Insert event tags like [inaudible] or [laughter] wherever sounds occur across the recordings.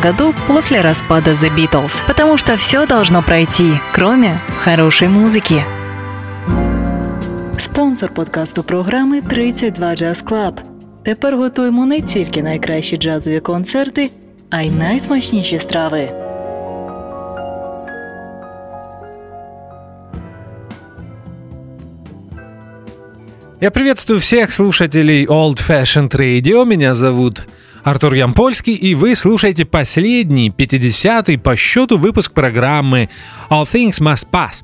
году после распада The Beatles. Потому что все должно пройти, кроме хорошей музыки. Спонсор подкасту програми 32 Jazz Club. Тепер готуємо не тільки найкращі джазові концерти, а й найсмачніші страви. Я приветствую всех слушателей Old Fashioned Radio. Меня зовут Артур Ямпольский, и вы слушаете последний, 50-й по счету выпуск программы All Things Must Pass.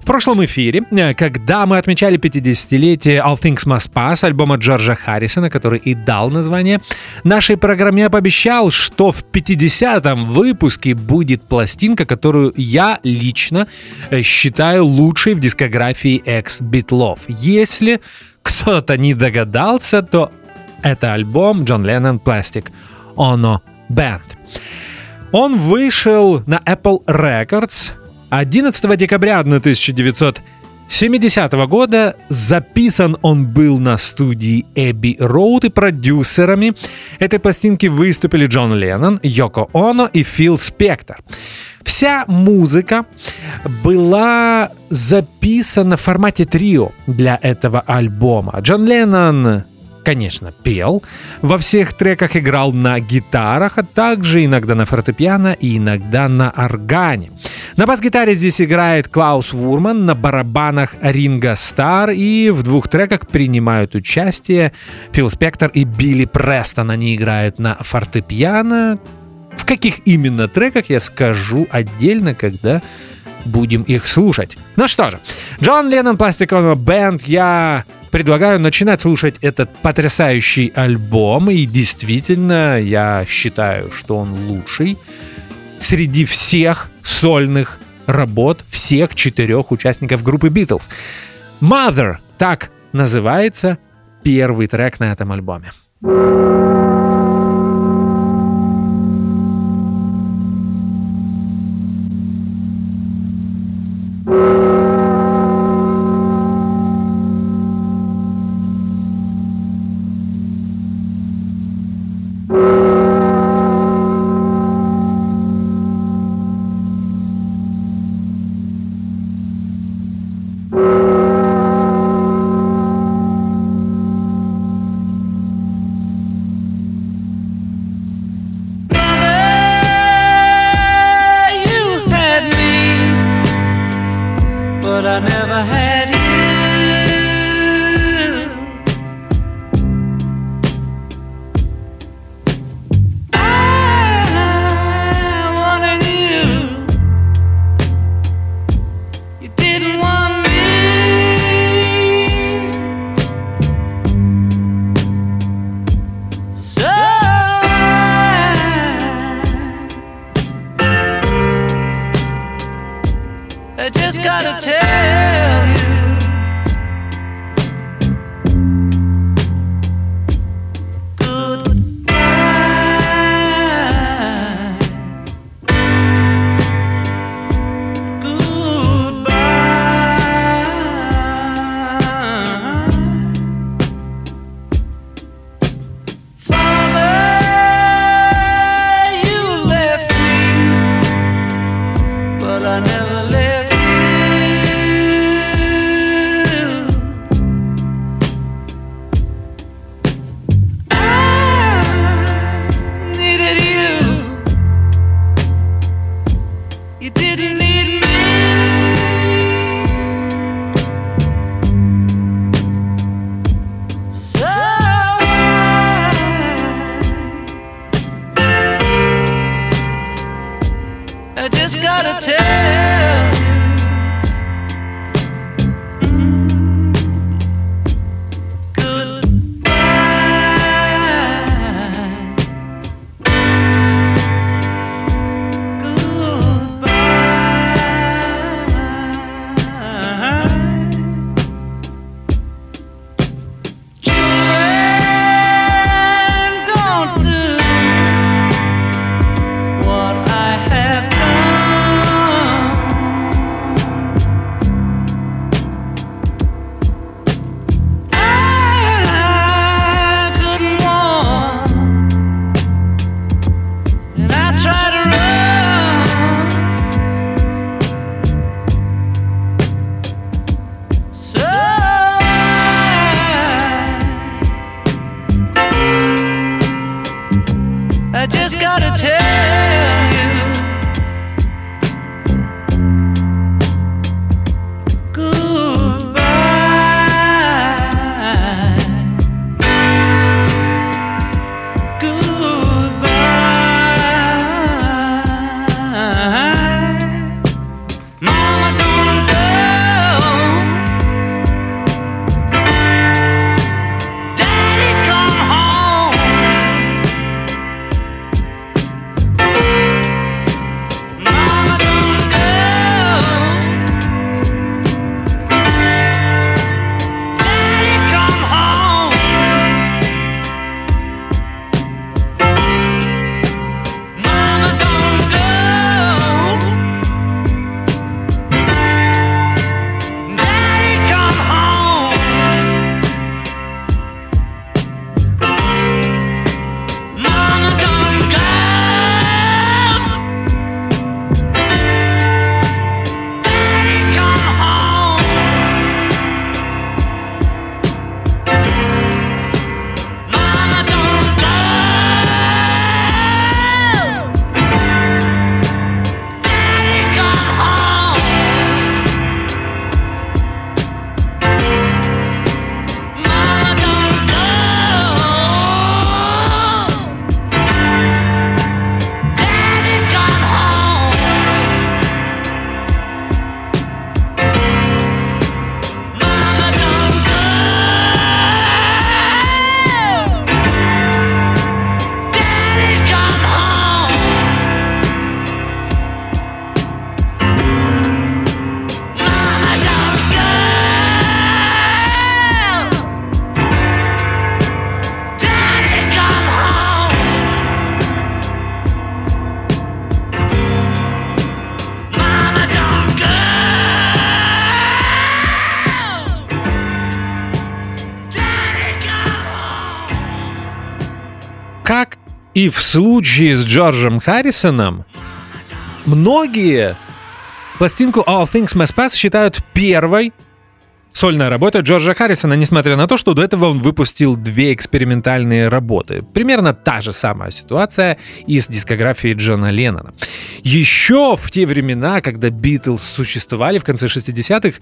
В прошлом эфире, э, когда мы отмечали 50-летие All Things Must Pass альбома Джорджа Харрисона, который и дал название нашей программе, я пообещал, что в 50-м выпуске будет пластинка, которую я лично э, считаю лучшей в дискографии экс-битлов. Если кто-то не догадался, то это альбом Джон Леннон Plastic Ono Band. Он вышел на Apple Records 11 декабря 1970 года. Записан он был на студии Эбби Роуд и продюсерами этой пластинки выступили Джон Леннон, Йоко Оно и Фил Спектор. Вся музыка была записана в формате трио для этого альбома. Джон Леннон конечно, пел, во всех треках играл на гитарах, а также иногда на фортепиано и иногда на органе. На бас-гитаре здесь играет Клаус Вурман, на барабанах Ринга Стар и в двух треках принимают участие Фил Спектор и Билли Престон. Они играют на фортепиано. В каких именно треках я скажу отдельно, когда будем их слушать. Ну что же, Джон Леннон Пластиковый Бенд, я предлагаю начинать слушать этот потрясающий альбом. И действительно, я считаю, что он лучший среди всех сольных работ всех четырех участников группы Beatles. Mother, так называется первый трек на этом альбоме. И в случае с Джорджем Харрисоном многие пластинку All Things Must Pass считают первой Сольная работа Джорджа Харрисона, несмотря на то, что до этого он выпустил две экспериментальные работы. Примерно та же самая ситуация и с дискографией Джона Леннона. Еще в те времена, когда Битлз существовали в конце 60-х,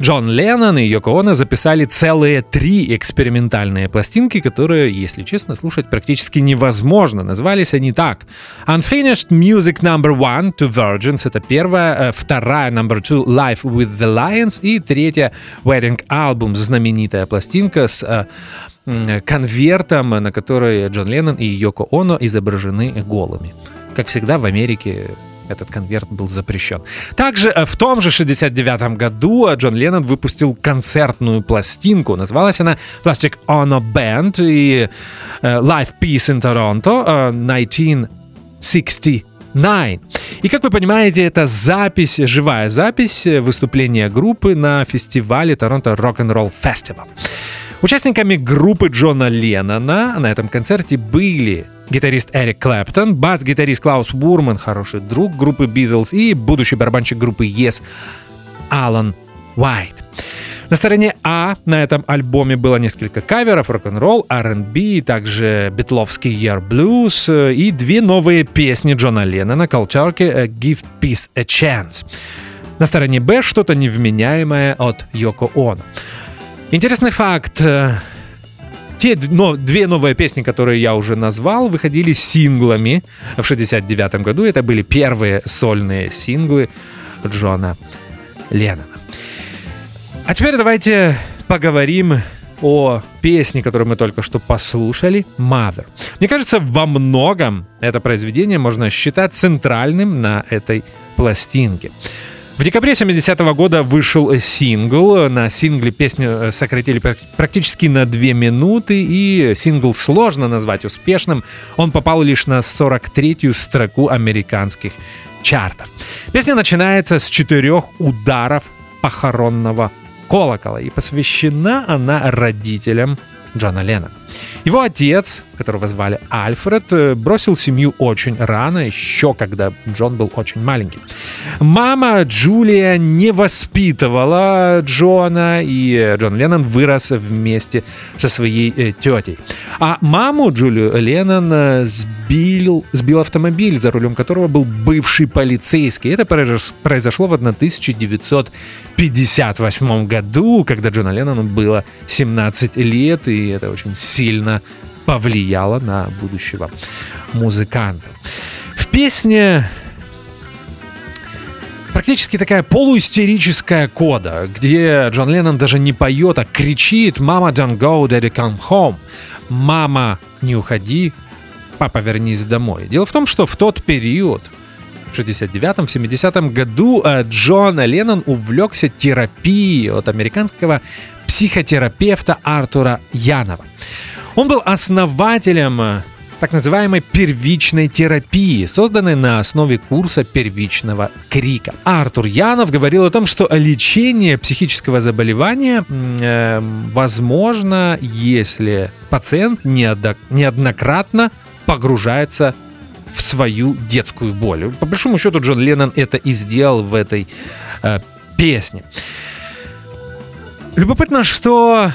Джон Леннон и Йоко Оно записали целые три экспериментальные пластинки, которые, если честно, слушать практически невозможно. Назвались они так. Unfinished Music Number One to Virgins — это первая, э, вторая Number Two Life with the Lions и третья Wedding Album, знаменитая пластинка с э, конвертом, на которой Джон Леннон и Йоко Оно изображены голыми. Как всегда, в Америке этот конверт был запрещен. Также э, в том же 69 году Джон Леннон выпустил концертную пластинку. Называлась она Plastic Ono Band и Live Peace in Toronto 1960 Nine. И как вы понимаете, это запись, живая запись выступления группы на фестивале Торонто Rock-and-Roll Festival. Участниками группы Джона Леннона на этом концерте были гитарист Эрик Клэптон, бас-гитарист Клаус Бурман, хороший друг группы Beatles и будущий барабанщик группы Yes Алан Уайт. На стороне А на этом альбоме было несколько каверов, рок-н-ролл, R&B, также битловский Year Blues э, и две новые песни Джона Леннона колчарки э, Give Peace a Chance. На стороне Б что-то невменяемое от Йоко Оно. Интересный факт. Э, те но, две новые песни, которые я уже назвал, выходили синглами в 69 году. Это были первые сольные синглы Джона Леннона. А теперь давайте поговорим о песне, которую мы только что послушали, Mother. Мне кажется, во многом это произведение можно считать центральным на этой пластинке. В декабре 70 -го года вышел сингл. На сингле песню э, сократили практически на 2 минуты, и сингл сложно назвать успешным. Он попал лишь на 43-ю строку американских чартов. Песня начинается с четырех ударов похоронного колокола, и посвящена она родителям Джона Леннона. Его отец, которого звали Альфред, э, бросил семью очень рано, еще когда Джон был очень маленький. Мама Джулия не воспитывала Джона, и Джон Леннон вырос вместе со своей э, тетей. А маму Джулию Леннон э, сбил, сбил автомобиль, за рулем которого был бывший полицейский. Это произошло в 1958 году, когда Джона Леннону было 17 лет, и это очень сильно повлияло на будущего музыканта. В песне практически такая полуистерическая кода, где Джон Леннон даже не поет, а кричит «Мама, don't go, daddy, come home». «Мама, не уходи, папа, вернись домой». Дело в том, что в тот период, в 69-м, 70-м году э, Джон Леннон увлекся терапией от американского психотерапевта Артура Янова. Он был основателем э, так называемой первичной терапии, созданной на основе курса первичного крика. Артур Янов говорил о том, что лечение психического заболевания э, возможно, если пациент неоднократно погружается в свою детскую боль. По большому счету Джон Леннон это и сделал в этой э, песне. Любопытно, что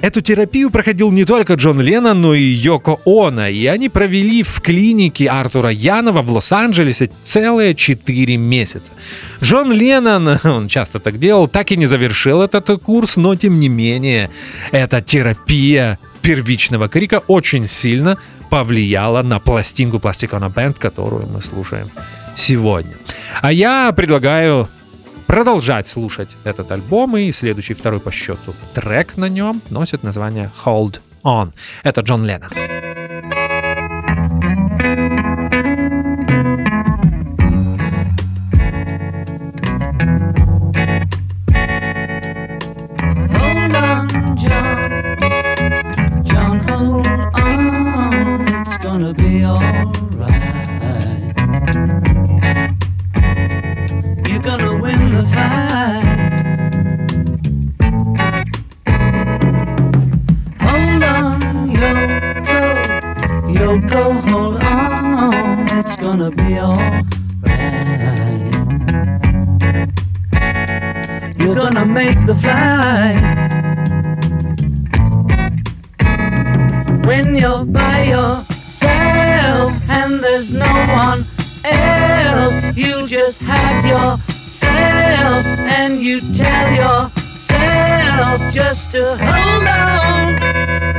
Эту терапию проходил не только Джон Леннон, но и Йоко Оно, и они провели в клинике Артура Янова в Лос-Анджелесе целые 4 месяца. Джон Леннон, [laughs] он часто так делал, так и не завершил этот курс, но тем не менее, эта терапия первичного крика очень сильно повлияла на пластинку Plastic on a Band, которую мы слушаем сегодня. А я предлагаю продолжать слушать этот альбом, и следующий второй по счету трек на нем носит название Hold On. Это Джон Леннон. be alright. You're gonna make the flight. When you're by yourself and there's no one else, you just have yourself and you tell yourself just to hold on.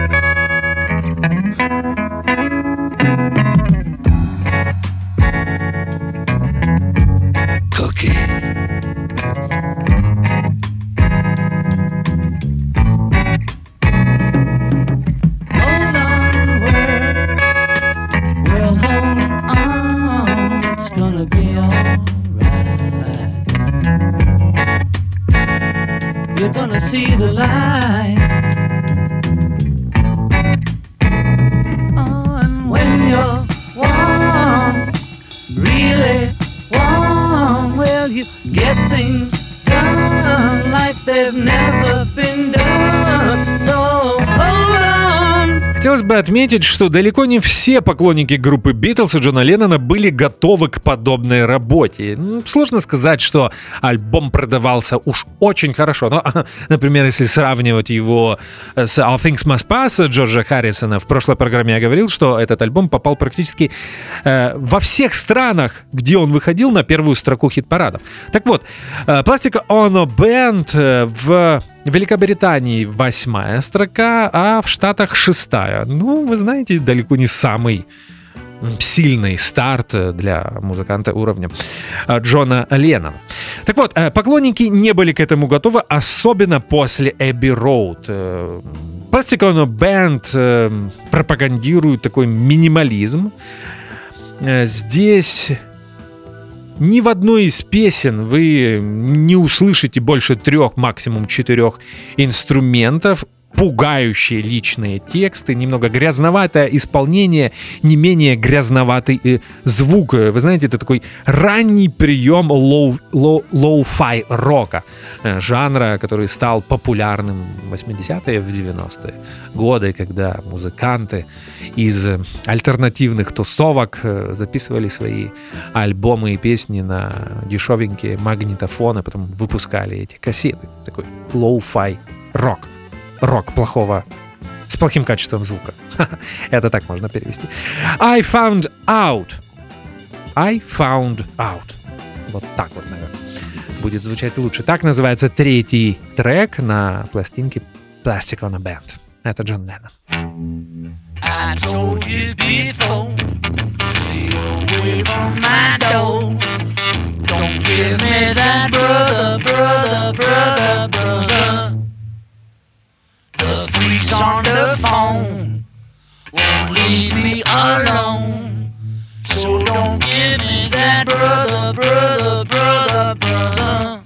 to see the light. Oh, and when you're warm, really warm, well, you get things done like they've never отметить, что далеко не все поклонники группы Битлз и Джона Леннона были готовы к подобной работе. Сложно сказать, что альбом продавался уж очень хорошо. Но, [laughs] например, если сравнивать его с All Things Must Pass Джорджа Харрисона, в прошлой программе я говорил, что этот альбом попал практически э, во всех странах, где он выходил на первую строку хит-парадов. Так вот, э, Plastic Ono Band э, в в Великобритании восьмая строка, а в Штатах шестая. Ну, вы знаете, далеко не самый сильный старт для музыканта уровня э, Джона Леннона. Так вот, э, поклонники не были к этому готовы, особенно после Эбби Роуд. Э, Plastic Ono Band пропагандирует такой минимализм. Здесь ни в одной из песен вы не услышите больше трех, максимум четырех инструментов. Пугающие личные тексты, немного грязноватое исполнение, не менее грязноватый э, звук. Вы знаете, это такой ранний прием lo, lo, lo-fi рока, э, жанра, который стал популярным в 80-е, в 90-е годы, когда музыканты из альтернативных тусовок э, записывали свои альбомы и песни на дешевенькие магнитофоны, потом выпускали эти кассеты. Такой lo-fi рок рок плохого с плохим качеством звука. [laughs] Это так можно перевести. I found out. I found out. Вот так вот, наверное, будет звучать лучше. Так называется третий трек на пластинке Plastic on a Band. Это Джон Леннон. Don't give me that brother, brother, brother, brother. Freaks on the phone won't leave me alone. So don't give me that brother, brother, brother, brother.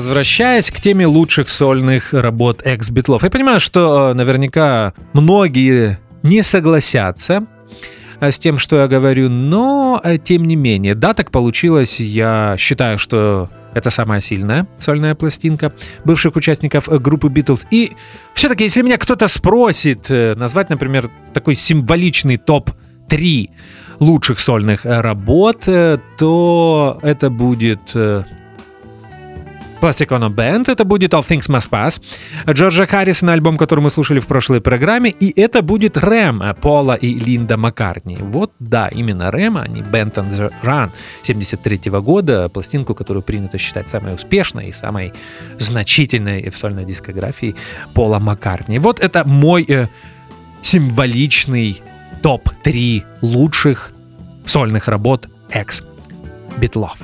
Возвращаясь к теме лучших сольных работ экс-битлов, я понимаю, что э, наверняка многие не согласятся э, с тем, что я говорю, но э, тем не менее, да, так получилось, я считаю, что это самая сильная сольная пластинка бывших участников группы Битлз. И все-таки, если меня кто-то спросит назвать, например, такой символичный топ-3 лучших сольных работ, то это будет Plastic Ono Band, это будет All Things Must Pass, Джорджа Харрисона, альбом, который мы слушали в прошлой программе, и это будет Рэм Пола и Линда Маккартни. Вот, да, именно Рэм, а не Band on the Run 73 года, пластинку, которую принято считать самой успешной и самой значительной в сольной дискографии Пола Маккартни. Вот это мой э, символичный топ-3 лучших сольных работ экс-битлов.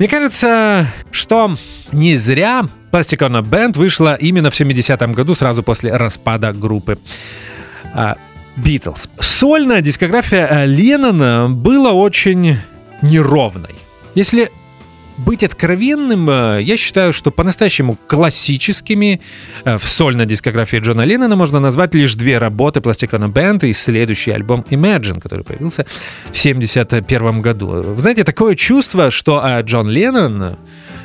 Мне кажется, что не зря Plastic Ono Band вышла именно в 70-м году, сразу после распада группы Битлз. Сольная дискография э, Леннона была очень неровной. Если быть откровенным, э, я считаю, что по-настоящему классическими э, в сольной дискографии Джона Леннона можно назвать лишь две работы Plastic Band и следующий альбом Imagine, который появился в 1971 году. Вы знаете, такое чувство, что э, Джон Леннон,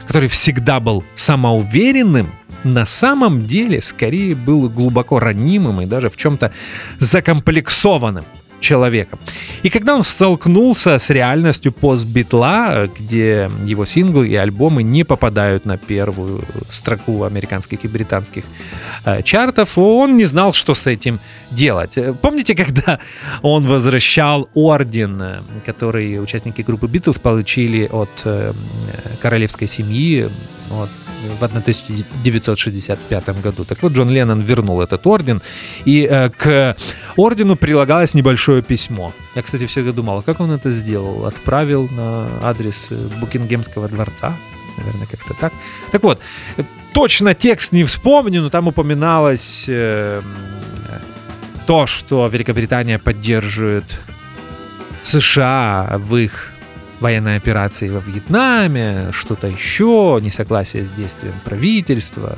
который всегда был самоуверенным, на самом деле скорее был глубоко ранимым и даже в чем-то закомплексованным человеком. И когда он столкнулся с реальностью постбитла, где его синглы и альбомы не попадают на первую строку американских и британских э, чартов, он не знал, что с этим делать. Помните, [laughs] когда он возвращал орден, э, который участники группы Битлз получили от э, королевской семьи, от в 1965 году. Так вот, Джон Леннон вернул этот орден, и э, к ордену прилагалось небольшое письмо. Я, кстати, всегда думал, а как он это сделал? Отправил на адрес э, Букингемского дворца? Наверное, как-то так. Так вот, точно текст не вспомню, но там упоминалось э, то, что Великобритания поддерживает США в их военной операции во Вьетнаме, что-то еще, несогласие с действием правительства,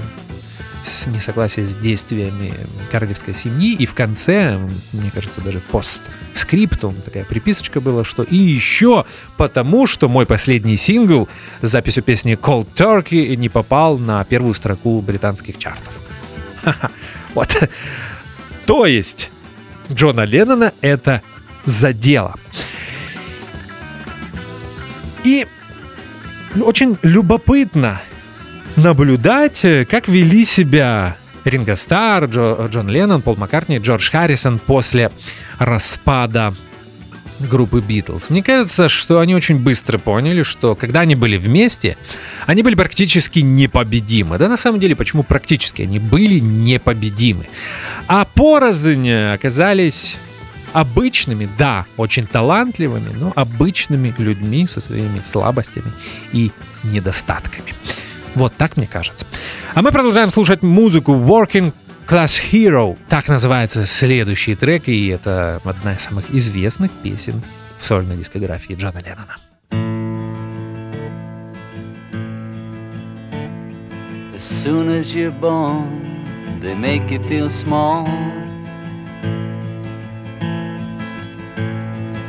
несогласие с действиями королевской семьи, и в конце, мне кажется, даже постскриптум, такая приписочка была, что и еще потому, что мой последний сингл с записью песни Cold Turkey не попал на первую строку британских чартов. Вот. То есть Джона Леннона это задело. И очень любопытно наблюдать, э, как вели себя Ринго Стар, Джо, Джон Леннон, Пол Маккартни, Джордж Харрисон после распада группы Битлз. Мне кажется, что они очень быстро поняли, что когда они были вместе, они были практически непобедимы. Да, на самом деле, почему практически? Они были непобедимы. А порознь оказались обычными, да, очень талантливыми, но обычными людьми со своими слабостями и недостатками. Вот так мне кажется. А мы продолжаем слушать музыку Working Class Hero. Так называется следующий трек, и это одна из самых известных песен в сольной дискографии Джона Леннона. As soon as you're born, they make you feel small.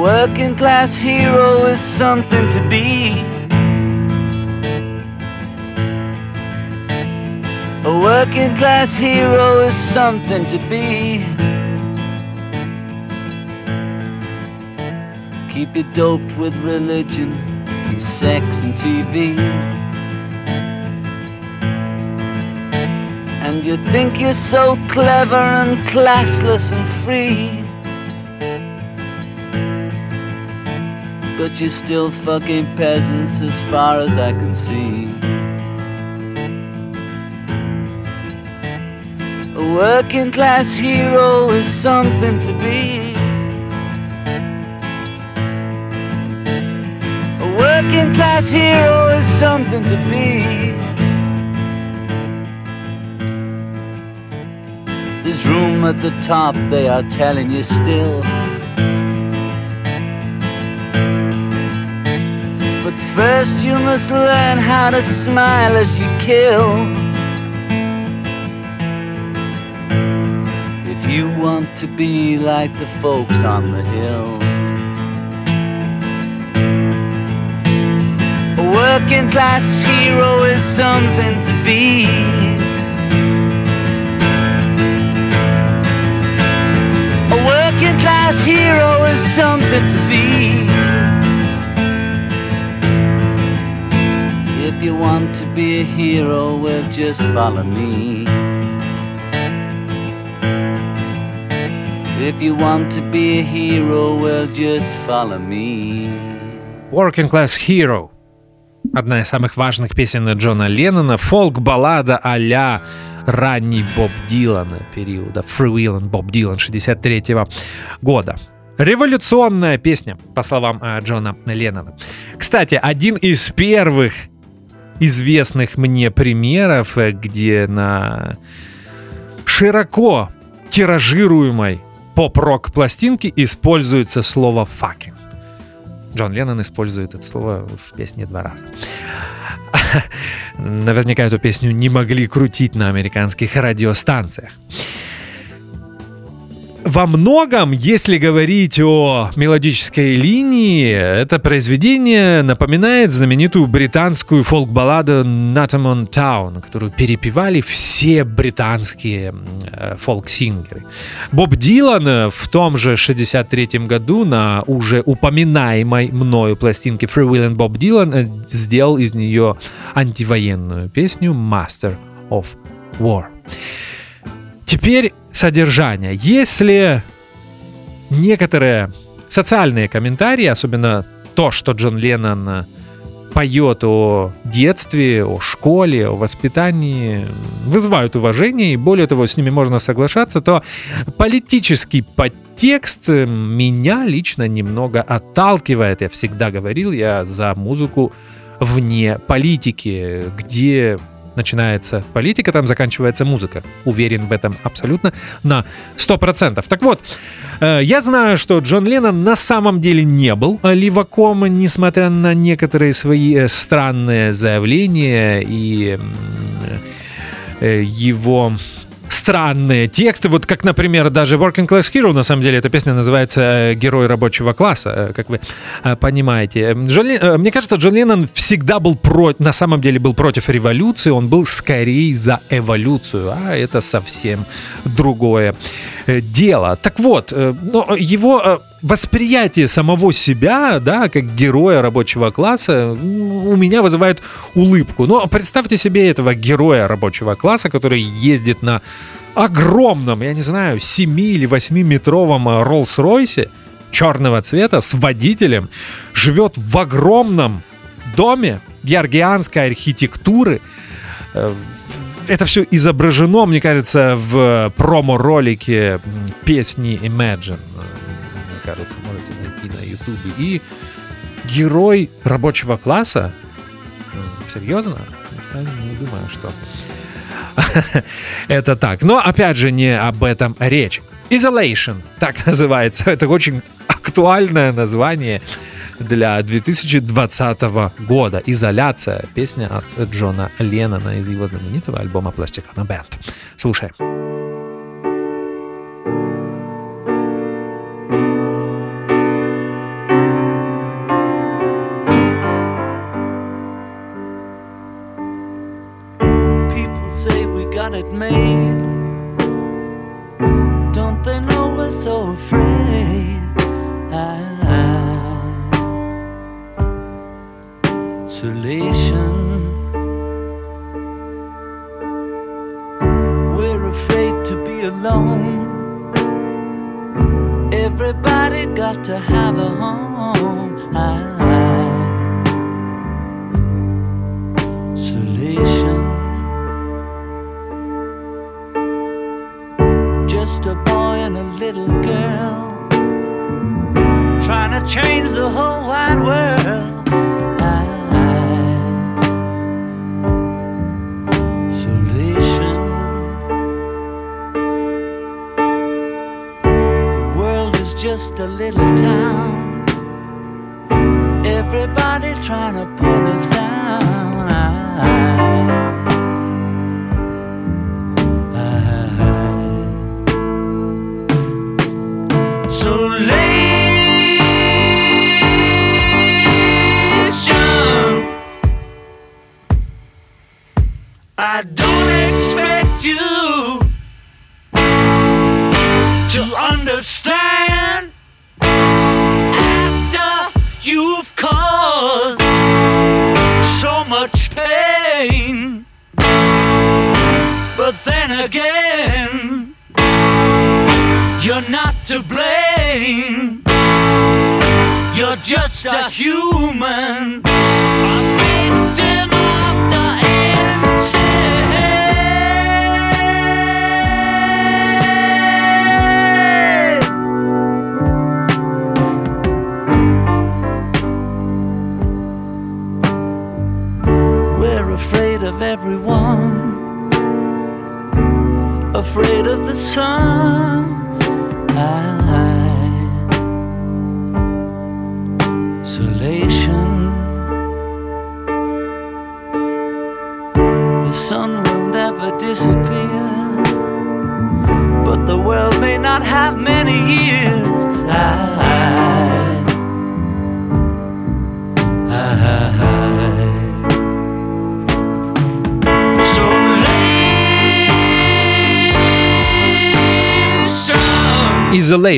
Working class hero is something to be. A working class hero is something to be. Keep you doped with religion and sex and TV. And you think you're so clever and classless and free. But you're still fucking peasants as far as I can see. A working class hero is something to be. A working class hero is something to be. There's room at the top, they are telling you still. But first, you must learn how to smile as you kill. If you want to be like the folks on the hill. A working class hero is something to be. A working class hero is something to be. You want to be a hero, well, just follow me. If you want to be a hero, well, just follow me. Working Class Hero. Одна из самых важных песен Джона Леннона, фолк-баллада а-ля ранний Боб Дилана периода, Freewheelin' Боб Дилан 63 -го года. Революционная песня, по словам э, Джона Леннона. Кстати, один из первых известных мне примеров, э, где на широко тиражируемой поп-рок пластинки используется слово «fucking». Джон Леннон использует это слово в песне два раза. [laughs] Наверняка эту песню не могли крутить на американских радиостанциях. Во многом, если говорить о мелодической линии, это произведение напоминает знаменитую британскую фолк-балладу «Natamon Town», которую перепевали все британские э, фолк-сингеры. Боб Дилан в том же 63 году на уже упоминаемой мною пластинке «Free Will and Bob Dylan» сделал из нее антивоенную песню «Master of War». Теперь содержание. Если некоторые социальные комментарии, особенно то, что Джон Леннон поет о детстве, о школе, о воспитании, вызывают уважение, и более того, с ними можно соглашаться, то политический подтекст меня лично немного отталкивает. Я всегда говорил, я за музыку вне политики, где начинается политика, там заканчивается музыка. Уверен в этом абсолютно на 100%. Так вот, э, я знаю, что Джон Леннон на самом деле не был леваком, несмотря на некоторые свои э, странные заявления и э, его странные тексты, вот как, например, даже Working Class Hero, на самом деле, эта песня называется э, «Герой рабочего класса», э, как вы э, понимаете. Джон, мне кажется, Джон Леннон всегда был про, на самом деле был против революции, он был скорее за эволюцию, а это совсем другое дело. Так вот, но его восприятие самого себя, да, как героя рабочего класса, у меня вызывает улыбку. Но представьте себе этого героя рабочего класса, который ездит на огромном, я не знаю, 7 или 8-метровом Роллс-Ройсе черного цвета с водителем, живет в огромном доме георгианской архитектуры, э, это все изображено, мне кажется, в промо-ролике песни Imagine кажется, можете найти на ютубе. И герой рабочего класса, серьезно, я не думаю, что [laughs] это так. Но опять же не об этом речь. Isolation, так [laughs] называется. Это очень актуальное название для 2020 года. Изоляция. Песня от Джона Леннона из его знаменитого альбома Plastic Band. Слушаем. Made. Don't they know we're so afraid? Isolation. We're afraid to be alone. Everybody got to have a home. Isolation. Change the whole wide world. Isolation. The world is just a little town. Everybody trying to put us down.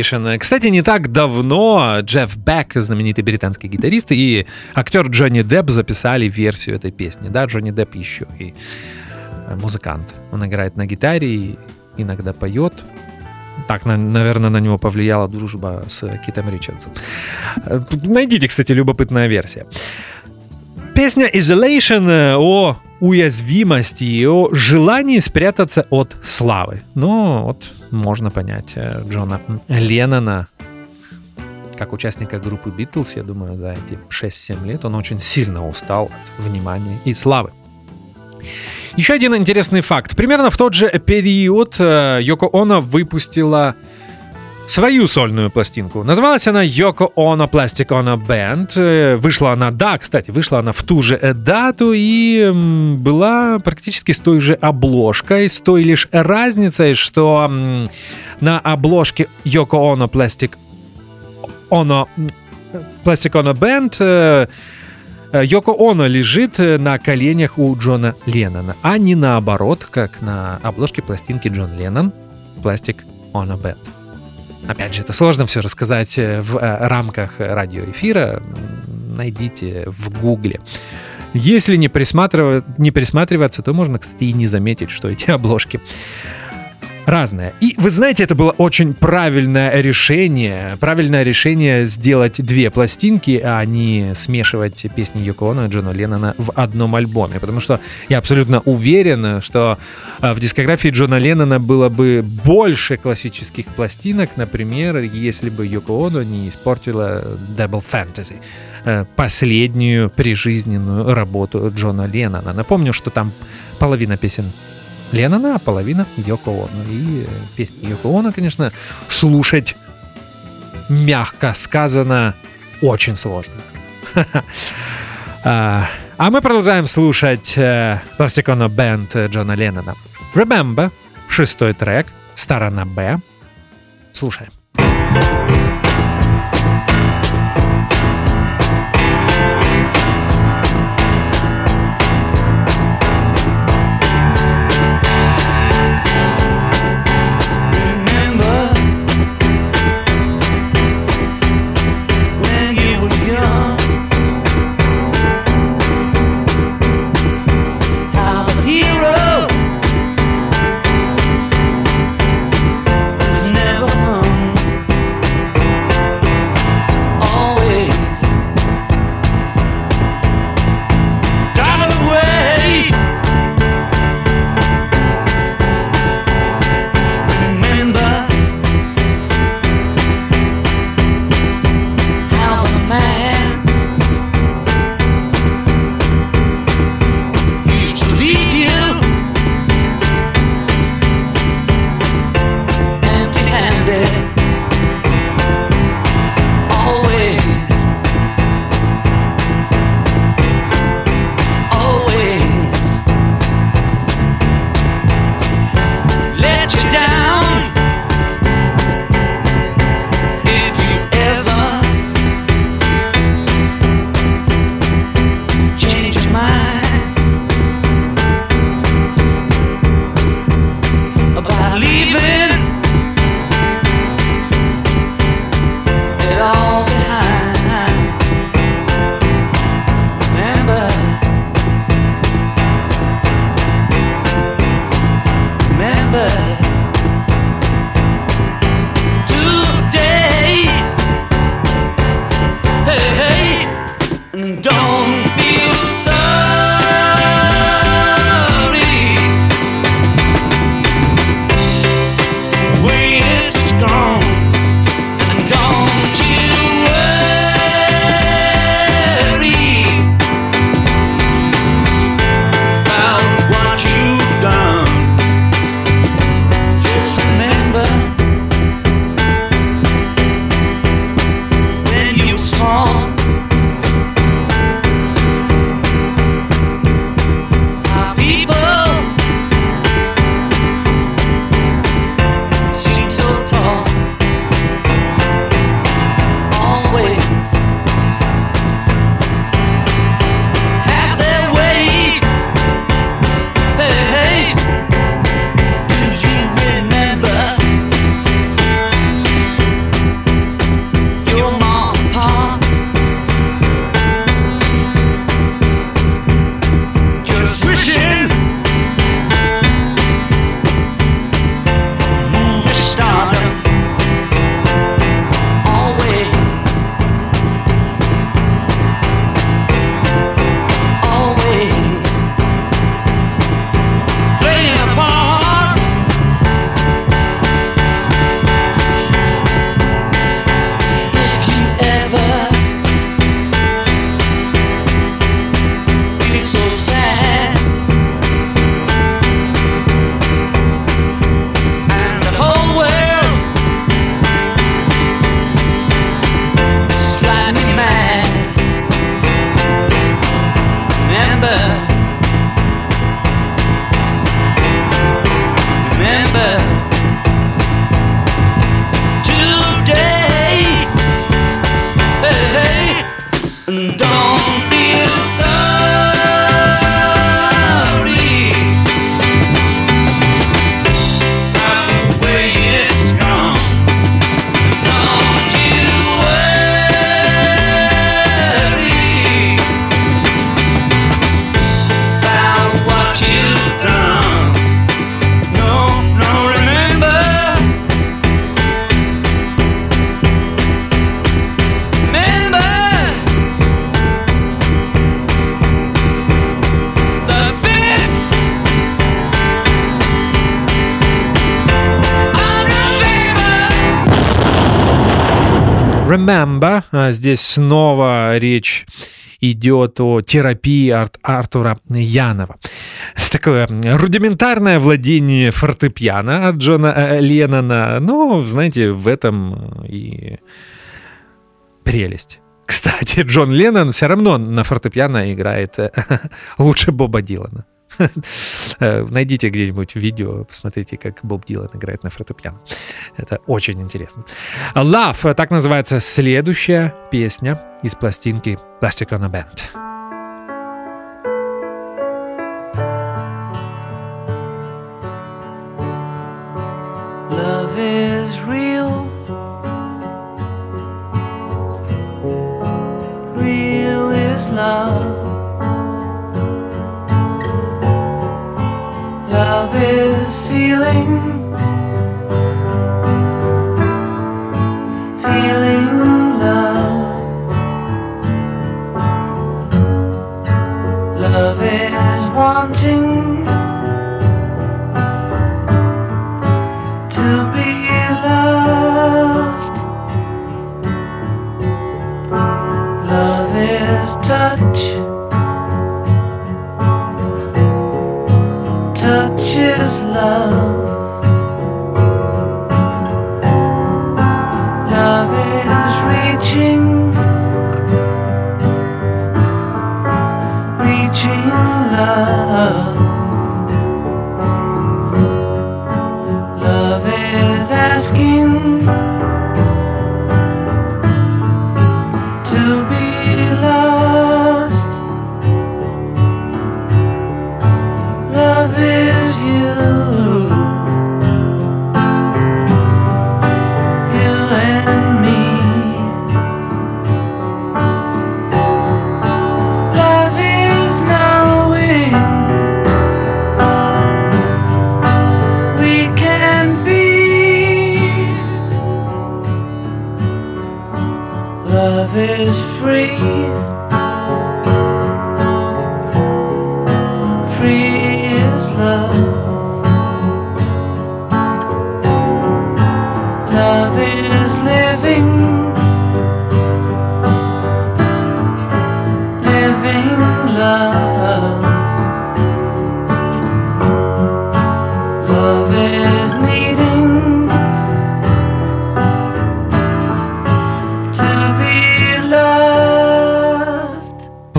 Isolation. Кстати, не так давно Джефф Бек, знаменитый британский гитарист, и актер Джонни Депп записали версию этой песни. Да, Джонни Депп еще и музыкант. Он играет на гитаре и иногда поет. Так, на- наверное, на него повлияла дружба с Китом Ричардсом. Э, Найдите, кстати, любопытная версия. Песня Isolation э, о уязвимости и о желании спрятаться от славы. Ну, вот можно понять э, Джона Леннона, как участника группы Битлз, я думаю, за эти 6-7 лет он очень сильно устал от внимания и славы. Еще один интересный факт. Примерно в тот же период э, Йоко Оно выпустила свою сольную пластинку. Называлась она Йоко Оно Plastic Ono Band. Э, Вышла она, да, кстати, вышла она в ту же дату и была практически с той же обложкой, с той лишь разницей, что на обложке Йоко Оно Plastic Ono Plastic Ono Band э, э, Йоко Оно лежит э, на коленях у Джона Леннона, а не наоборот, как на обложке пластинки Джон Леннон Plastic Ono Band. Опять же, это сложно все рассказать э, в э, рамках радиоэфира. Найдите в Гугле. Если не, присматривать, не присматриваться, то можно, кстати, и не заметить, что эти обложки разные. И вы знаете, это было очень правильное решение. Правильное решение сделать две пластинки, а не смешивать песни Оно и Джона Леннона в одном альбоме. Потому что я абсолютно уверен, что а, в дискографии Джона Леннона было бы больше классических пластинок, например, если бы Йоко Оно не испортила Double Fantasy, э, последнюю прижизненную работу Джона Леннона. Напомню, что там половина песен Леннона, а половина Йоко Оно. И э, песни Йоко Оно, конечно, слушать мягко сказано очень сложно. [laughs] А а мы продолжаем слушать э, Ono Band э, Джона Леннона. Remember, шестой трек, сторона Б. Слушаем. А Здесь снова речь идет о терапии Ар- Артура Янова. Такое рудиментарное владение фортепиано от Джона э, Леннона. Ну, знаете, в этом и прелесть. Кстати, [laughs] Джон Леннон все равно на фортепиано играет э, [laughs] лучше Боба Дилана. Э, Найдите где-нибудь видео, посмотрите, как Боб Дилан играет на фортепиано. Это очень интересно. Love, э, так называется следующая песня из пластинки Plastic on a Band.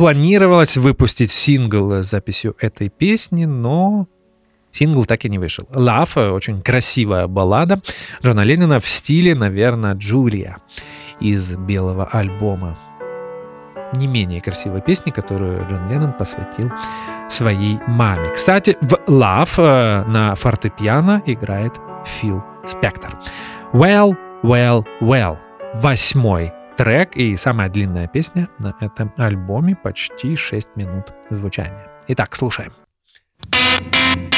Планировалось выпустить сингл с записью этой песни, но сингл так и не вышел. Love очень красивая баллада Джона Леннона в стиле, наверное, Джулия из белого альбома. Не менее красивая песня, которую Джон Леннон посвятил своей маме. Кстати, в Love на фортепиано играет Фил Спектор. Well, well, well. Восьмой трек и самая длинная песня на этом альбоме, почти 6 минут звучания. Итак, слушаем. Well,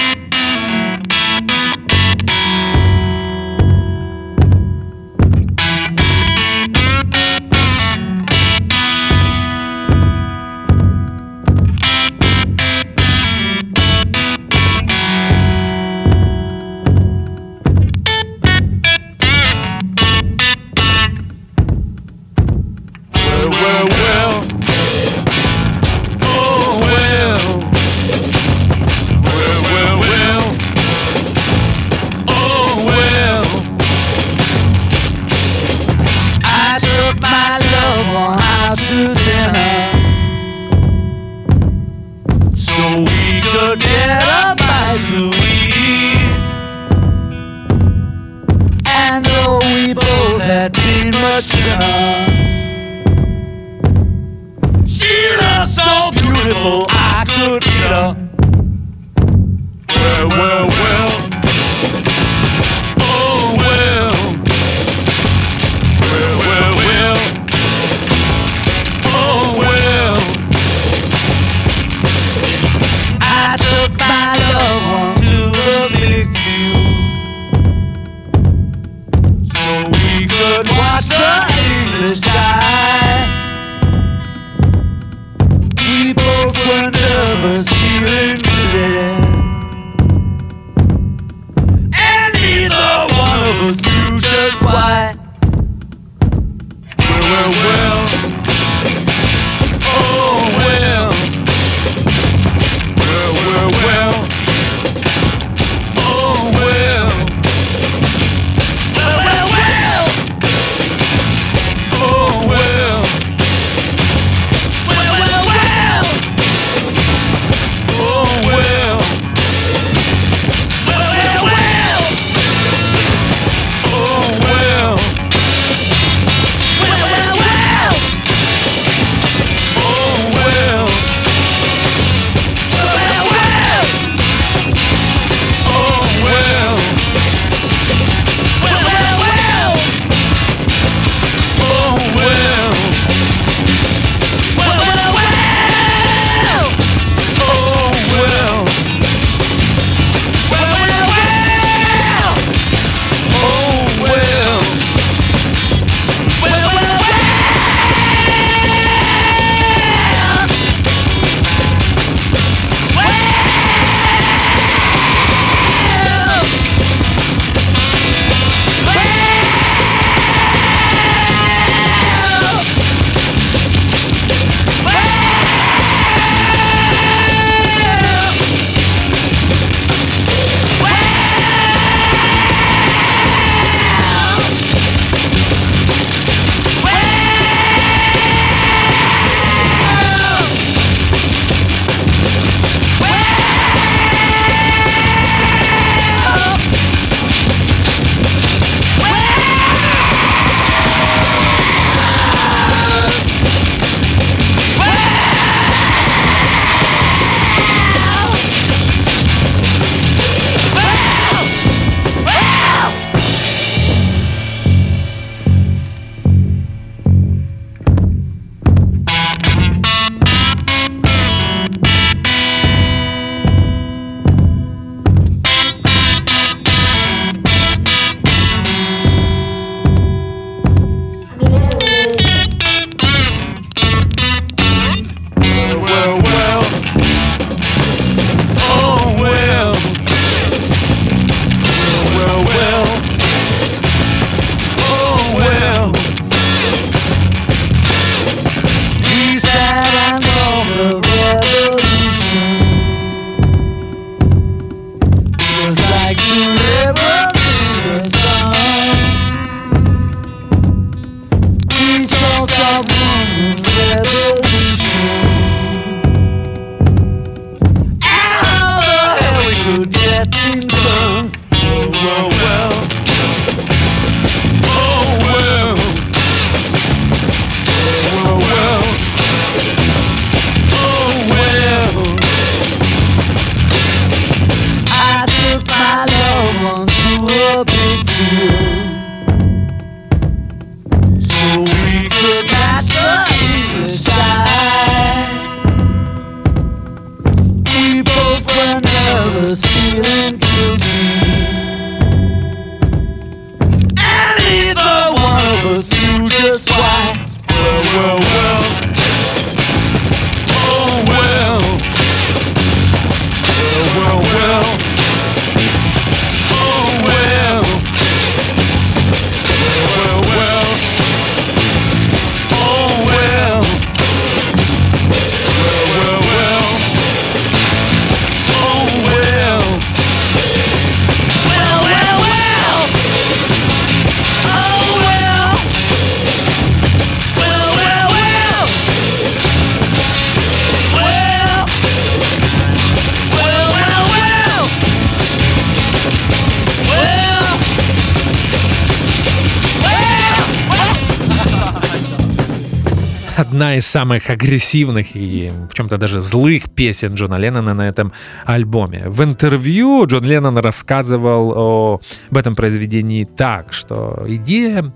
самых агрессивных и в чем-то даже злых песен Джона Леннона на этом альбоме. В интервью Джон Леннон рассказывал о, об этом произведении так, что идея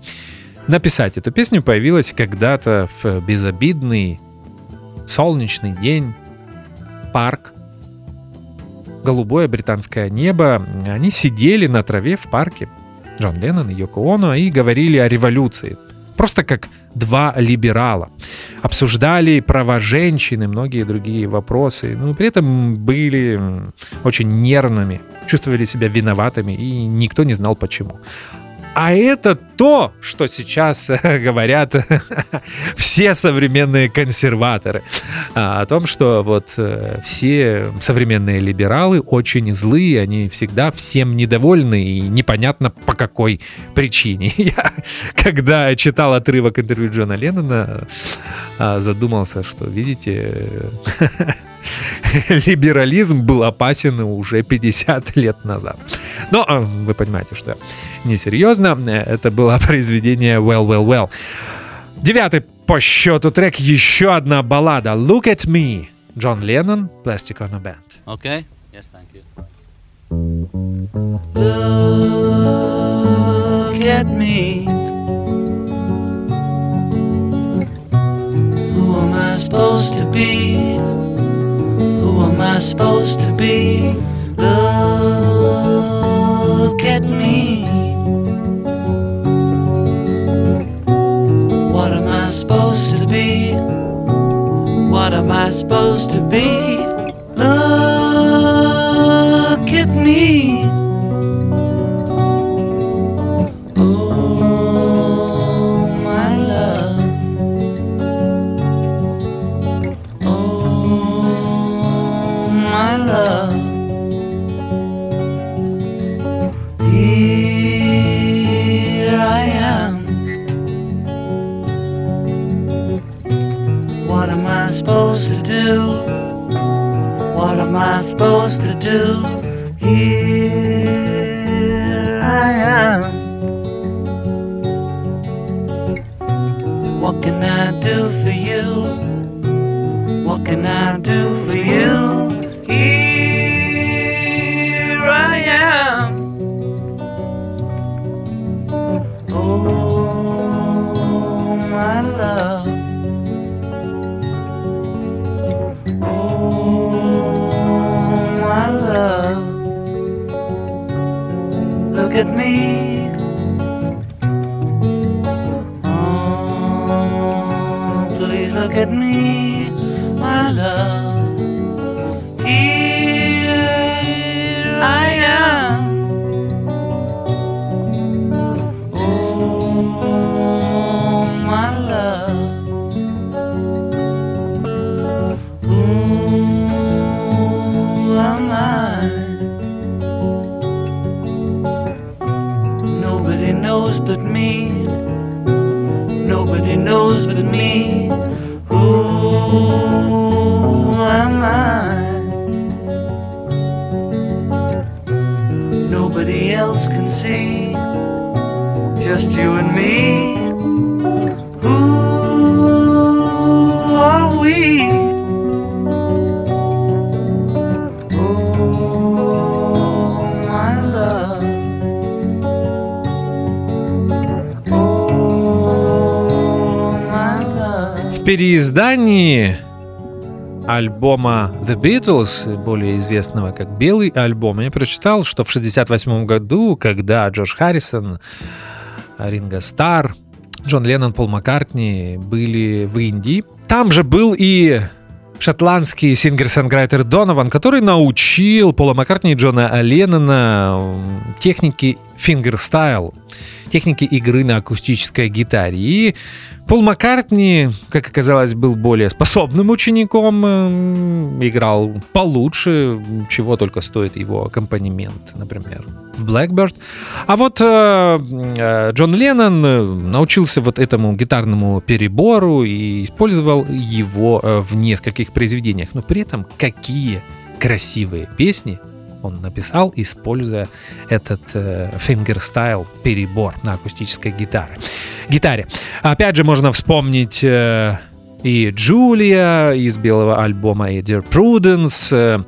написать эту песню появилась когда-то в безобидный солнечный день, парк, голубое британское небо. Они сидели на траве в парке, Джон Леннон и Йоко Оно, и говорили о революции. Просто как два либерала. Обсуждали права женщин и многие другие вопросы. Но при этом были очень нервными, чувствовали себя виноватыми, и никто не знал почему. А это то, что сейчас э, [laughs] говорят [laughs] все современные консерваторы. А, О том, что вот э, все современные либералы очень злые, они всегда всем недовольны и непонятно по какой причине. [laughs] Я, когда читал отрывок интервью Джона Леннона, а, задумался, что, видите, [laughs] либерализм был опасен уже 50 лет назад. Но а, вы понимаете, что несерьезно. Это было [laughs] произведение Well, Well, Well. Девятый по счету трек еще одна баллада Look at Me. Джон Леннон, Plastic on a Band. Okay? Yes, thank you. Look at me. Who am I supposed to be? Am I supposed to be? Look at me. What am I supposed to be? What am I supposed to be? Look at me. Supposed to do? What am I supposed to do? Here I am. What can I do for you? What can I do for you? Here I am. Oh, my love. Переиздании альбома The Beatles, более известного как «Белый альбом», я прочитал, что в 1968 году, когда Джордж Харрисон, Ринго Стар, Джон Леннон, Пол Маккартни были в Индии, там же был и шотландский singer-songwriter Донован, который научил Пола Маккартни и Джона Леннона м, технике fingerstyle, технике игры на акустической гитаре. И Пол Маккартни, как оказалось, был более способным учеником, эм, играл получше, чего только стоит его аккомпанемент, например, в Blackbird. А вот э, э, Джон Леннон э, научился вот этому гитарному перебору и использовал его э, в нескольких произведениях. Но при этом какие красивые песни он написал, используя этот э, fingerstyle перебор на акустической гитаре. гитаре. Опять же, можно вспомнить э, и Julia из белого альбома, и Dear Prudence э,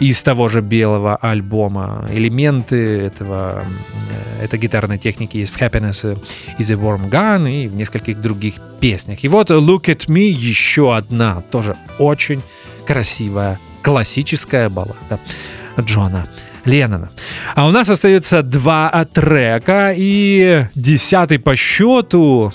из того же белого альбома. Элементы этого, э, этой гитарной техники есть в Happiness is a Warm Gun и в нескольких других песнях. И вот Look at Me еще одна, тоже очень красивая классическая баллада Джона Леннона. А у нас остается два трека и десятый по счету.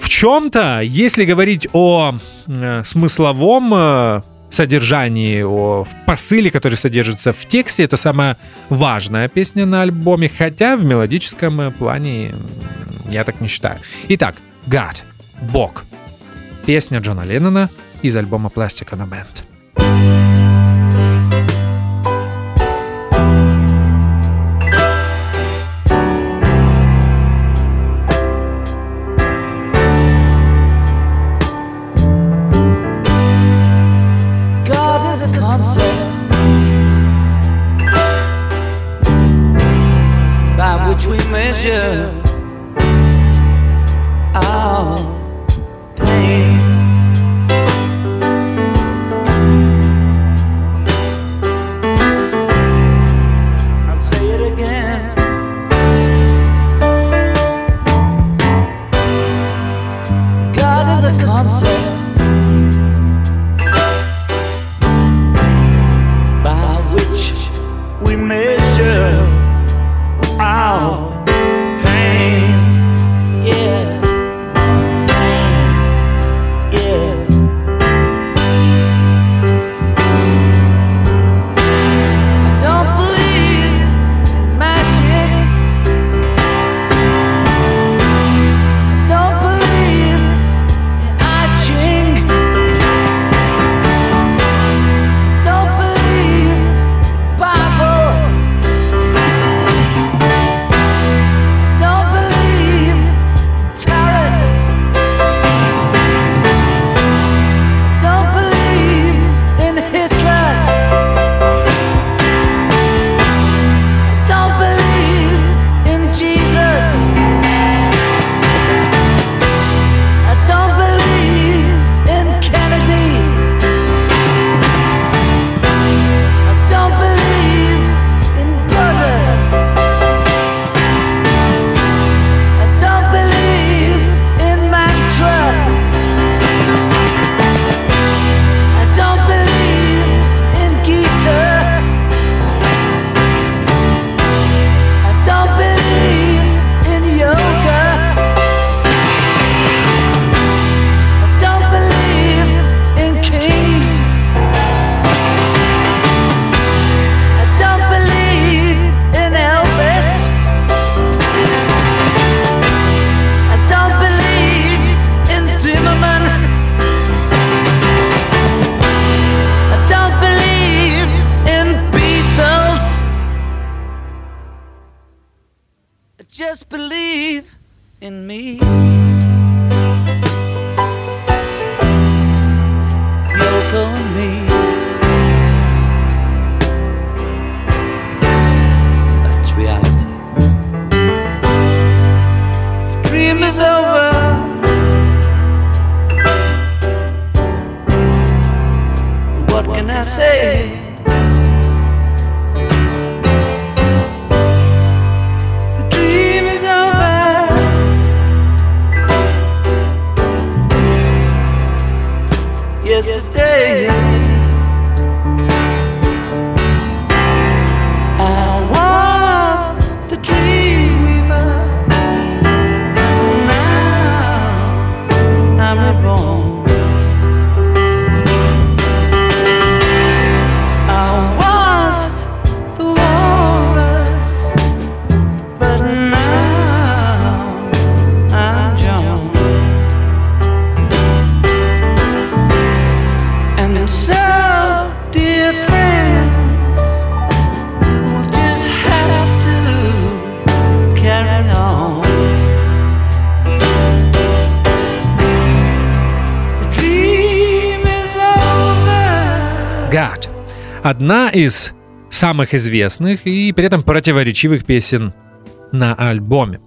В чем-то, если говорить о э, смысловом э, содержании, о посыле, который содержится в тексте, это самая важная песня на альбоме, хотя в мелодическом э, плане я так не считаю. Итак, God, Бог. Песня Джона Леннона из альбома Plastic on a Band. Одна из самых известных и при этом противоречивых песен на альбоме.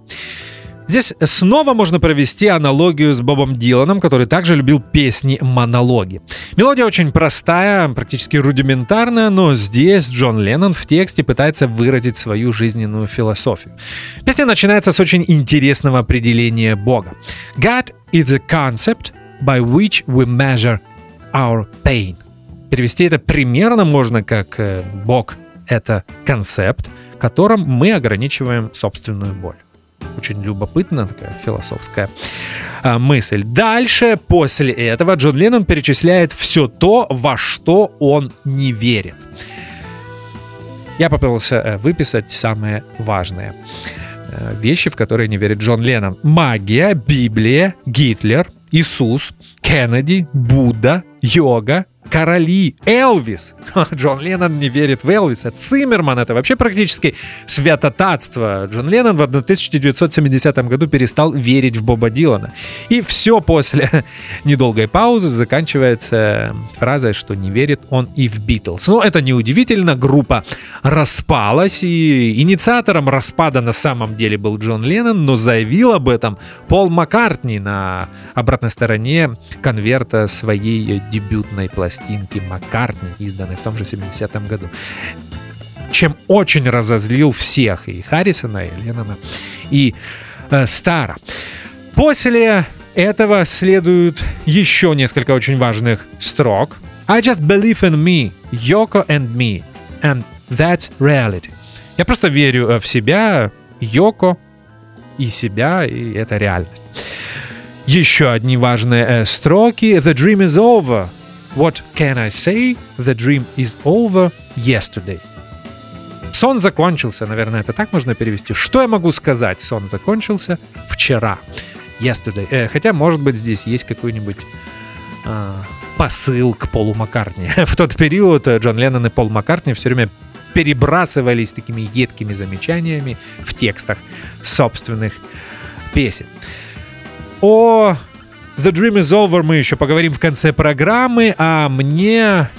Здесь снова можно провести аналогию с Бобом Диланом, который также любил песни-монологи. Мелодия очень простая, практически рудиментарная, но здесь Джон Леннон в тексте пытается выразить свою жизненную философию. Песня начинается с очень интересного определения Бога. God is the concept by which we measure our pain. Перевести это примерно можно как э, Бог — это концепт, которым мы ограничиваем собственную боль. Очень любопытная такая философская а, мысль. Дальше, после этого, Джон Леннон перечисляет все то, во что он не верит. Я попытался э, выписать самые важные э, вещи, в которые не верит Джон Леннон. Магия, Библия, Гитлер, Иисус, Кеннеди, Будда, йога, короли, Элвис. [laughs] Джон Леннон не верит в Элвиса. Циммерман — это вообще практически святотатство. Джон Леннон в 1970 году перестал верить в Боба Дилана. И все после [laughs] недолгой паузы заканчивается фразой, что не верит он и в Битлз. Но это неудивительно, группа распалась, и инициатором распада на самом деле был Джон Леннон, но заявил об этом Пол Маккартни на обратной стороне конверта своей дебютной пластинки Маккартни, изданной в том же 70-м году чем очень разозлил всех, и Харрисона, и Леннона, и э, Стара. После этого следуют еще несколько очень важных строк. I just believe in me, Yoko and me, and that's reality. Я просто верю э, в себя, Йоко и себя, и это реальность. Еще одни важные э, строки. The dream is over. What can I say? The dream is over yesterday. Сон закончился, наверное, это так можно перевести. Что я могу сказать? Сон закончился вчера. Yesterday. Э, хотя, может быть, здесь есть какой-нибудь а, посыл к Полу Маккартни. [laughs] В тот период э, Джон Леннон и Пол Маккартни все время перебрасывались такими едкими замечаниями в текстах собственных песен. О The Dream is Over. Мы еще поговорим в конце программы, а мне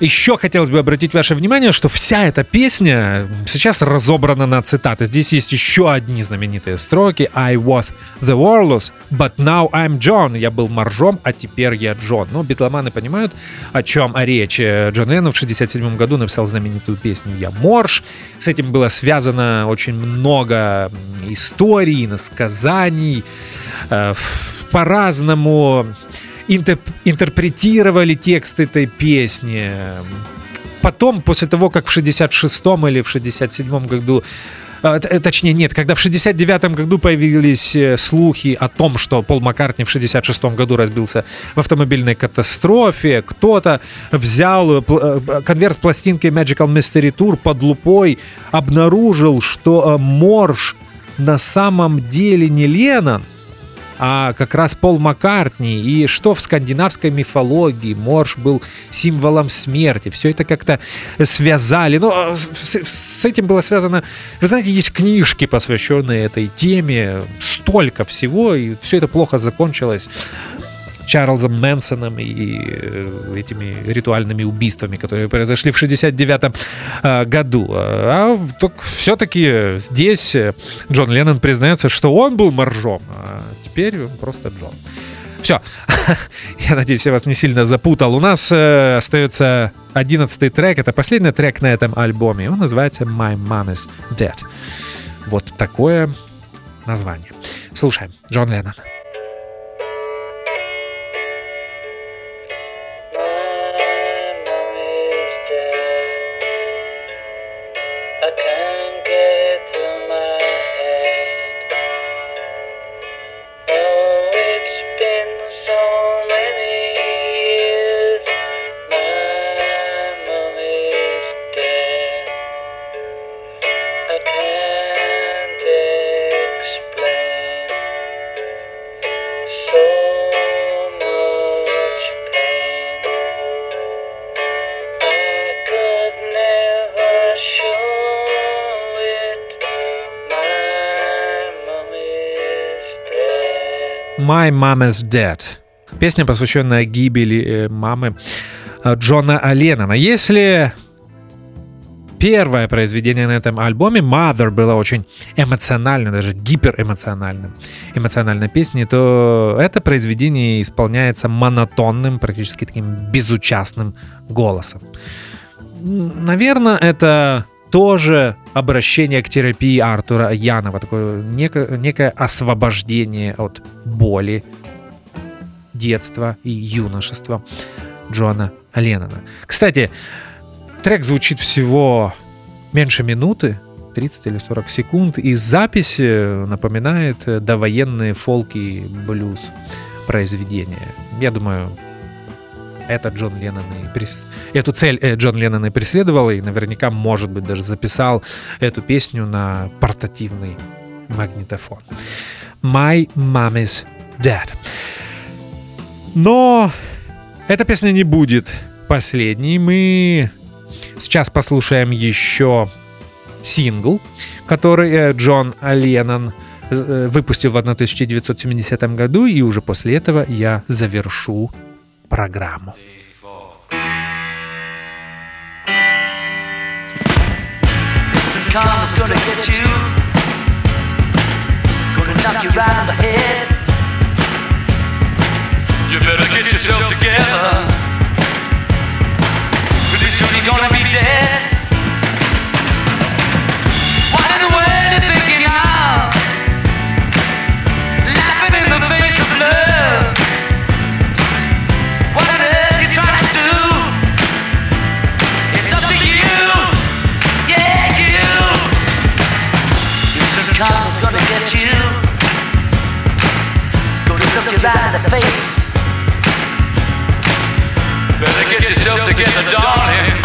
Еще хотелось бы обратить ваше внимание, что вся эта песня сейчас разобрана на цитаты. Здесь есть еще одни знаменитые строки. I was the Warless, but now I'm John. Я был моржом, а теперь я Джон. Ну, битломаны понимают, о чем речь. Джон Леннон в 67 году написал знаменитую песню «Я морж». С этим было связано очень много историй, насказаний. Э, По-разному интерп- интерпретировали текст этой песни. Потом, после того, как в 66-м или в 67-м году э, т- Точнее, нет, когда в 69-м году появились э, слухи о том, что Пол Маккартни в 66-м году разбился в автомобильной катастрофе, кто-то взял э, э, конверт пластинки Magical Mystery Tour под лупой, обнаружил, что э, Морж на самом деле не Леннон, а как раз Пол Маккартни, и что в скандинавской мифологии Морж был символом смерти. Все это как-то связали. Ну, с, с этим было связано... Вы знаете, есть книжки, посвященные этой теме, столько всего, и все это плохо закончилось. Чарльзом Мэнсоном и э, этими ритуальными убийствами, которые произошли в 69 э, году. А все-таки здесь э, Джон Леннон признается, что он был моржом, а теперь он просто Джон. Все. [laughs] Я надеюсь, я вас не сильно запутал. У нас э, остается одиннадцатый трек. Это последний трек на этом альбоме. Он называется My Mom is Dead. Вот такое название. Слушаем. Джон Леннон. My Mom is Dead. Песня, посвященная гибели э, мамы э, Джона Леннона. Если первое произведение на этом альбоме Mother было очень эмоциональным, даже гиперэмоциональным, эмоциональной песней, то это произведение исполняется монотонным, практически таким безучастным голосом. Наверное, это тоже обращение к терапии Артура Янова, такое некое, некое освобождение от боли детства и юношества Джона Леннона. Кстати, трек звучит всего меньше минуты, 30 или 40 секунд, и запись напоминает довоенные фолки и блюз произведения. Я думаю, это Джон Леннон и прес... эту цель э, Джон Леннон и преследовал, и наверняка, может быть, даже записал эту песню на портативный магнитофон. My Mommy's Dead. Но эта песня не будет последней. Мы сейчас послушаем еще сингл, который э, Джон Леннон э, выпустил в 1970 году, и уже после этого я завершу Pragramo. karma's gonna get you. Gonna knock you right on the head. You better get yourself together. Pretty soon you're gonna be dead. Why in the world by the face. Better get yourself together, darling.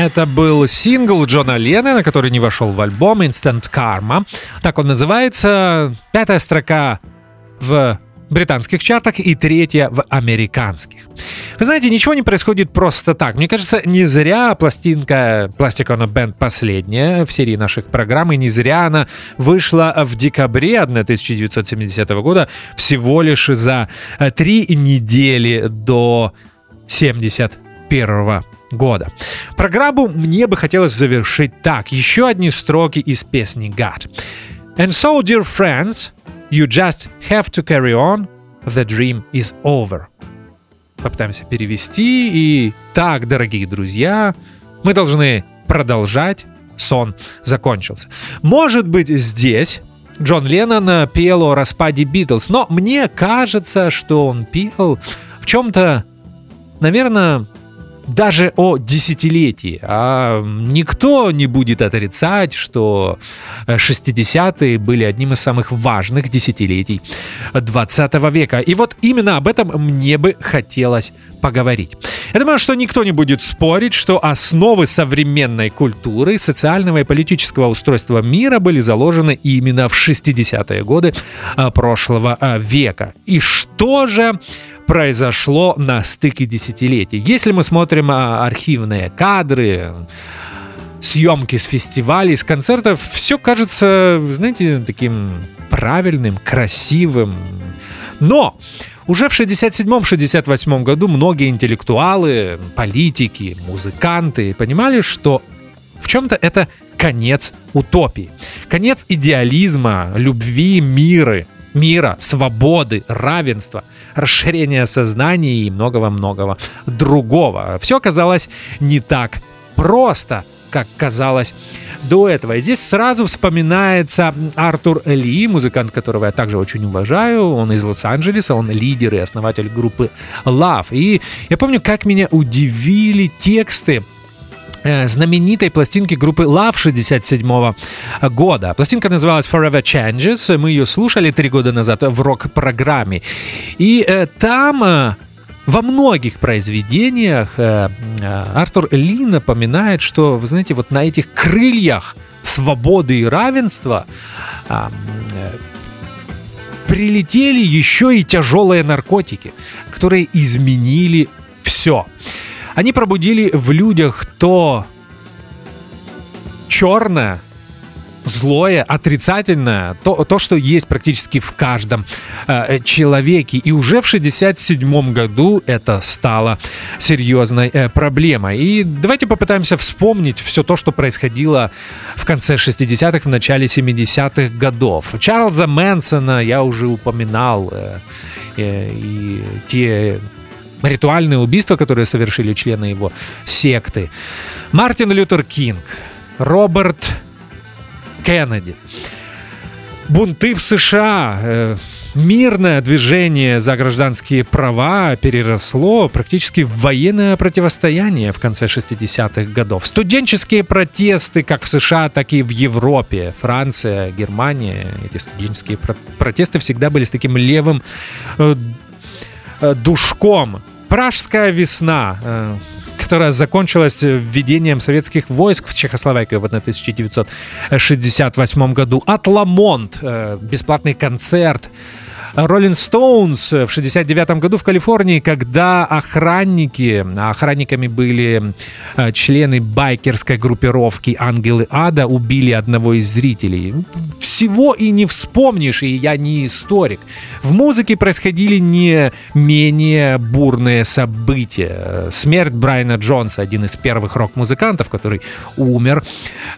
Это был сингл Джона Леннона, который не вошел в альбом Instant Karma. Так он называется. Пятая строка в британских чартах и третья в американских. Вы знаете, ничего не происходит просто так. Мне кажется, не зря пластинка Plastic on a Band последняя в серии наших программ, и не зря она вышла в декабре 1970 года, всего лишь за три недели до 71 года. Программу мне бы хотелось завершить так. Еще одни строки из песни God. And so, dear friends, You just have to carry on. The dream is over. Попытаемся перевести. И так, дорогие друзья, мы должны продолжать. Сон закончился. Может быть, здесь Джон Леннон пел о распаде Битлз, но мне кажется, что он пел в чем-то, наверное, даже о десятилетии. А никто не будет отрицать, что 60-е были одним из самых важных десятилетий 20 века. И вот именно об этом мне бы хотелось поговорить. Я думаю, что никто не будет спорить, что основы современной культуры, социального и политического устройства мира были заложены именно в 60-е годы а, прошлого а, века. И что же произошло на стыке десятилетий. Если мы смотрим а, архивные кадры, съемки с фестивалей, с концертов, все кажется, знаете, таким правильным, красивым. Но уже в 67-68 году многие интеллектуалы, политики, музыканты понимали, что в чем-то это конец утопии, конец идеализма, любви, мира, мира, свободы, равенства, расширения сознания и многого-многого другого. Все оказалось не так просто, как казалось до этого. И здесь сразу вспоминается Артур Ли, музыкант, которого я также очень уважаю. Он из Лос-Анджелеса, он лидер и основатель группы Love. И я помню, как меня удивили тексты знаменитой пластинки группы Love 67 года. Пластинка называлась Forever Changes. Мы ее слушали три года назад в рок-программе. И э, там э, во многих произведениях э, э, Артур Ли напоминает, что, вы знаете, вот на этих крыльях свободы и равенства э, прилетели еще и тяжелые наркотики, которые изменили все. Они пробудили в людях то черное, злое, отрицательное, то, то, что есть практически в каждом э, человеке. И уже в 67 году это стало серьезной э, проблемой. И давайте попытаемся вспомнить все то, что происходило в конце 60-х, в начале 70-х годов. Чарльза Мэнсона я уже упоминал. Э, э, и те ритуальные убийства, которые совершили члены его секты. Мартин Лютер Кинг, Роберт Кеннеди. Бунты в США, э, мирное движение за гражданские права переросло практически в военное противостояние в конце 60-х годов. Студенческие протесты как в США, так и в Европе, Франция, Германия, эти студенческие протесты всегда были с таким левым э, душком. Пражская весна, э, которая закончилась введением советских войск в Чехословакию в 1968 году. Атламонт, э, бесплатный концерт. Роллинг Стоунс в 69 году в Калифорнии, когда охранники, охранниками были э, члены байкерской группировки «Ангелы Ада», убили одного из зрителей всего и не вспомнишь, и я не историк. В музыке происходили не менее бурные события. Смерть Брайана Джонса, один из первых рок-музыкантов, который умер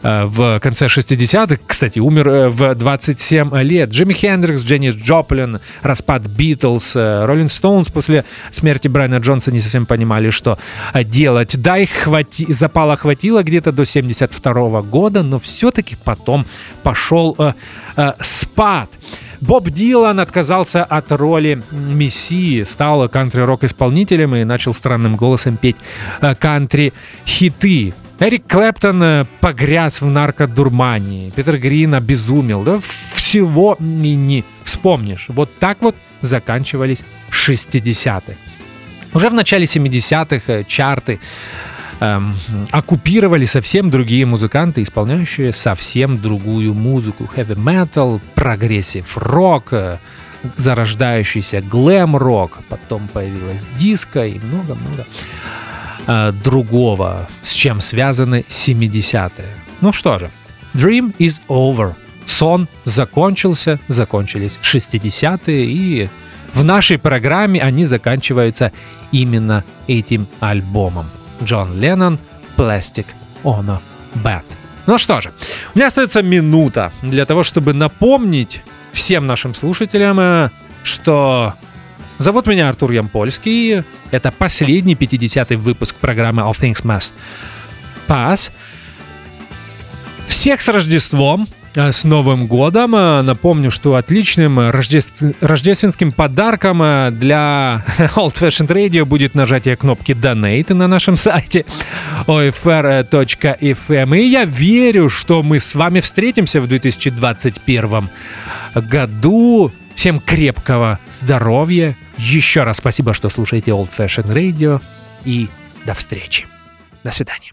э, в конце 60-х, кстати, умер э, в 27 лет. Джимми Хендрикс, Дженнис Джоплин, распад Битлз, Роллинг Стоунс после смерти Брайана Джонса не совсем понимали, что делать. Да, их хвати... запала хватило где-то до 72 года, но все-таки потом пошел э, э, спад. Боб Дилан отказался от роли мессии, стал кантри-рок-исполнителем и начал странным голосом петь э, кантри-хиты. Эрик Клэптон э, погряз в наркодурмании. Питер Грин обезумел. Да всего и не вспомнишь. Вот так вот заканчивались 60-е. Уже в начале 70-х э, чарты эм, оккупировали совсем другие музыканты, исполняющие совсем другую музыку. Heavy metal, progressive рок, э, зарождающийся глэм-рок, потом появилась диско и много-много э, другого, с чем связаны 70-е. Ну что же, Dream is over. Сон закончился, закончились 60-е, и в нашей программе они заканчиваются именно этим альбомом. Джон Леннон «Plastic Ono Band». Ну что же, у меня остается минута для того, чтобы напомнить всем нашим слушателям, э, что зовут меня Артур Ямпольский. Это последний 50-й выпуск программы All Things Must Pass. Всех с Рождеством! А, с Новым годом. А, напомню, что отличным рождеств... рождественским подарком а, для [laughs] Old Fashioned Radio будет нажатие кнопки Donate на нашем сайте OFR.FM. И я верю, что мы с вами встретимся в 2021 году. Всем крепкого здоровья. Еще раз спасибо, что слушаете Old Fashioned Radio. И до встречи. До свидания.